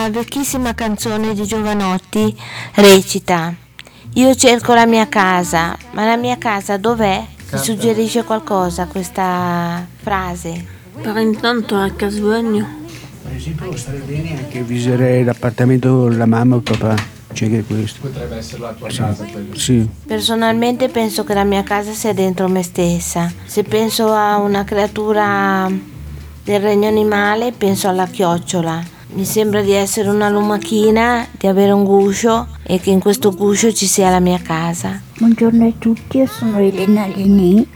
Una vecchissima canzone di Giovanotti recita Io cerco la mia casa, ma la mia casa dov'è? Ti suggerisce qualcosa questa frase? Per intanto a Casvegno. Per esempio stare bene anche visitare l'appartamento della mamma o il papà, c'è anche questo. Potrebbe essere la tua casa quello. Sì, Personalmente penso che la mia casa sia dentro me stessa. Se penso a una creatura del regno animale, penso alla chiocciola. Mi sembra di essere una lumachina, di avere un guscio e che in questo guscio ci sia la mia casa. Buongiorno a tutti, io sono Elena Leni,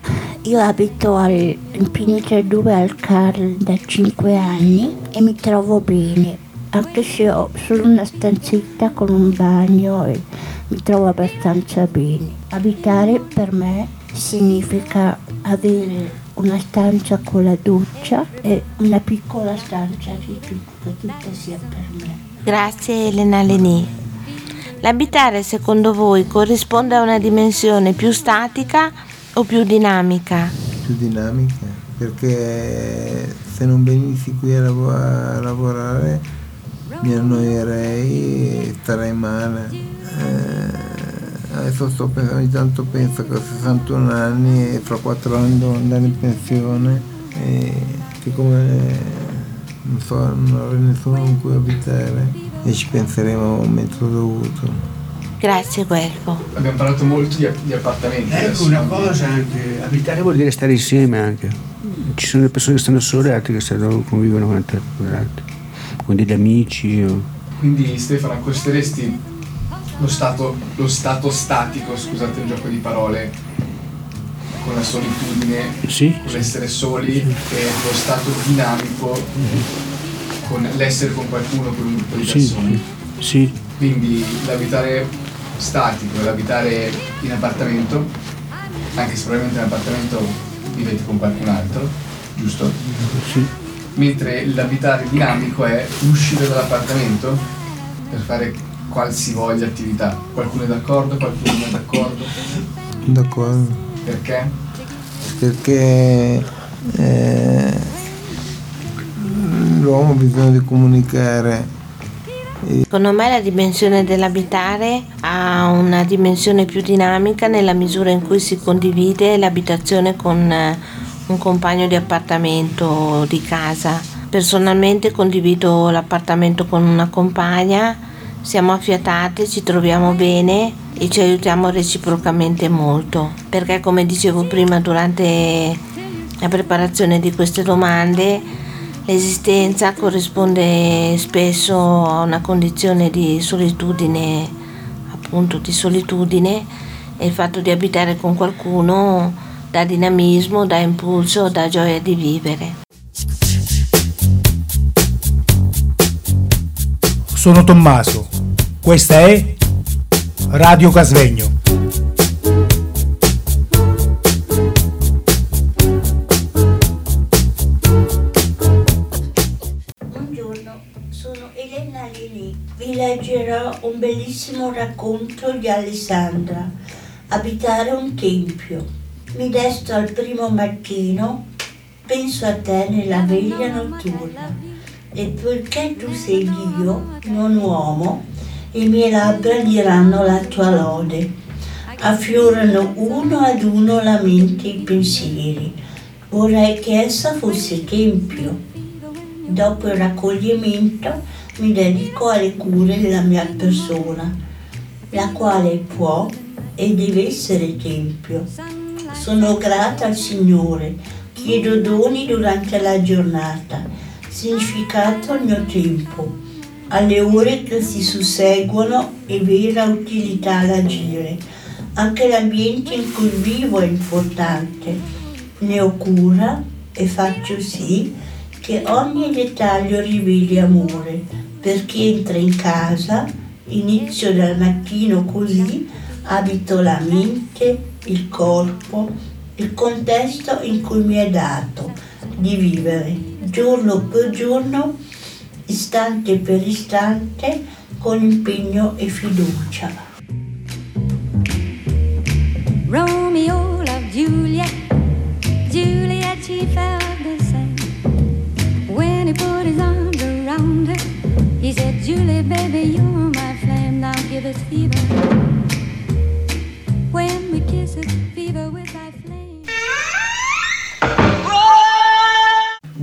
io abito al, in Pineta 2 al Carl da 5 anni e mi trovo bene, anche se ho solo una stanzetta con un bagno e mi trovo abbastanza bene. Abitare per me significa avere una stanza con la doccia e una piccola stanza che tut- che tutta sia per me. Grazie Elena Leni. L'abitare secondo voi corrisponde a una dimensione più statica o più dinamica? più dinamica perché se non venissi qui a, lavo- a lavorare mi annoierei e starei male. Eh, adesso sto pensando, ogni tanto penso che ho 61 anni e fra 4 anni devo andare in pensione e siccome non so, non avrei nessuno con cui abitare e ci penseremo al momento dovuto. Grazie Guelfo. Abbiamo parlato molto di, di appartamenti. ecco adesso, una cosa anche, abitare vuol dire stare insieme anche. Ci sono le persone che stanno sole e altre che stanno, convivono con altre, con altri, con degli amici. o- Quindi Stefano, accosteresti lo stato, lo stato statico, scusate il gioco di parole, con la solitudine, Sì, con l'essere soli e lo stato dinamico con l'essere con qualcuno, con un gruppo di sì, persone. sì, Quindi l'abitare statico e l'abitare in appartamento, anche se probabilmente in appartamento vivete con qualcun altro, giusto? sì. Mentre l'abitare dinamico è uscire dall'appartamento per fare qualsivoglia attività. Qualcuno è d'accordo, qualcuno non è d'accordo. D'accordo? Perché? perché eh, l'uomo ha bisogno di comunicare Secondo me la dimensione dell'abitare ha una dimensione più dinamica nella misura in cui si condivide l'abitazione con eh, un compagno di appartamento o di casa. Personalmente condivido l'appartamento con una compagna, siamo affiatate, ci troviamo bene e ci aiutiamo reciprocamente molto, perché come dicevo prima durante la preparazione di queste domande, L'esistenza corrisponde spesso a una condizione di solitudine, appunto di solitudine, e il fatto di abitare con qualcuno dà dinamismo, dà impulso, dà gioia di vivere. Sono Tommaso. Questa è Radio Casvegno. Buongiorno, sono Elena Lini. Vi leggerò un bellissimo racconto di Alessandra, Abitare un tempio. Mi desto al primo mattino, penso a te nella veglia notturna, e poiché tu sei Dio, non uomo, le mie labbra diranno la tua lode. Affiorano uno ad uno la mente e i pensieri. Vorrei che essa fosse tempio Dopo il raccoglimento mi dedico alle cure della mia persona, la quale può e deve essere tempio. Sono grata al Signore, chiedo doni durante la giornata, significato al mio tempo, alle ore che si susseguono e vera utilità all'agire. Anche l'ambiente in cui vivo è importante. Ne ho cura e faccio sì che ogni dettaglio riveli amore per chi entra in casa Inizio dal mattino così, abito la mente, il corpo, il contesto in cui mi è dato di vivere giorno per giorno, istante per istante, con impegno e fiducia. Romeo loved Juliet. Juliet, she felt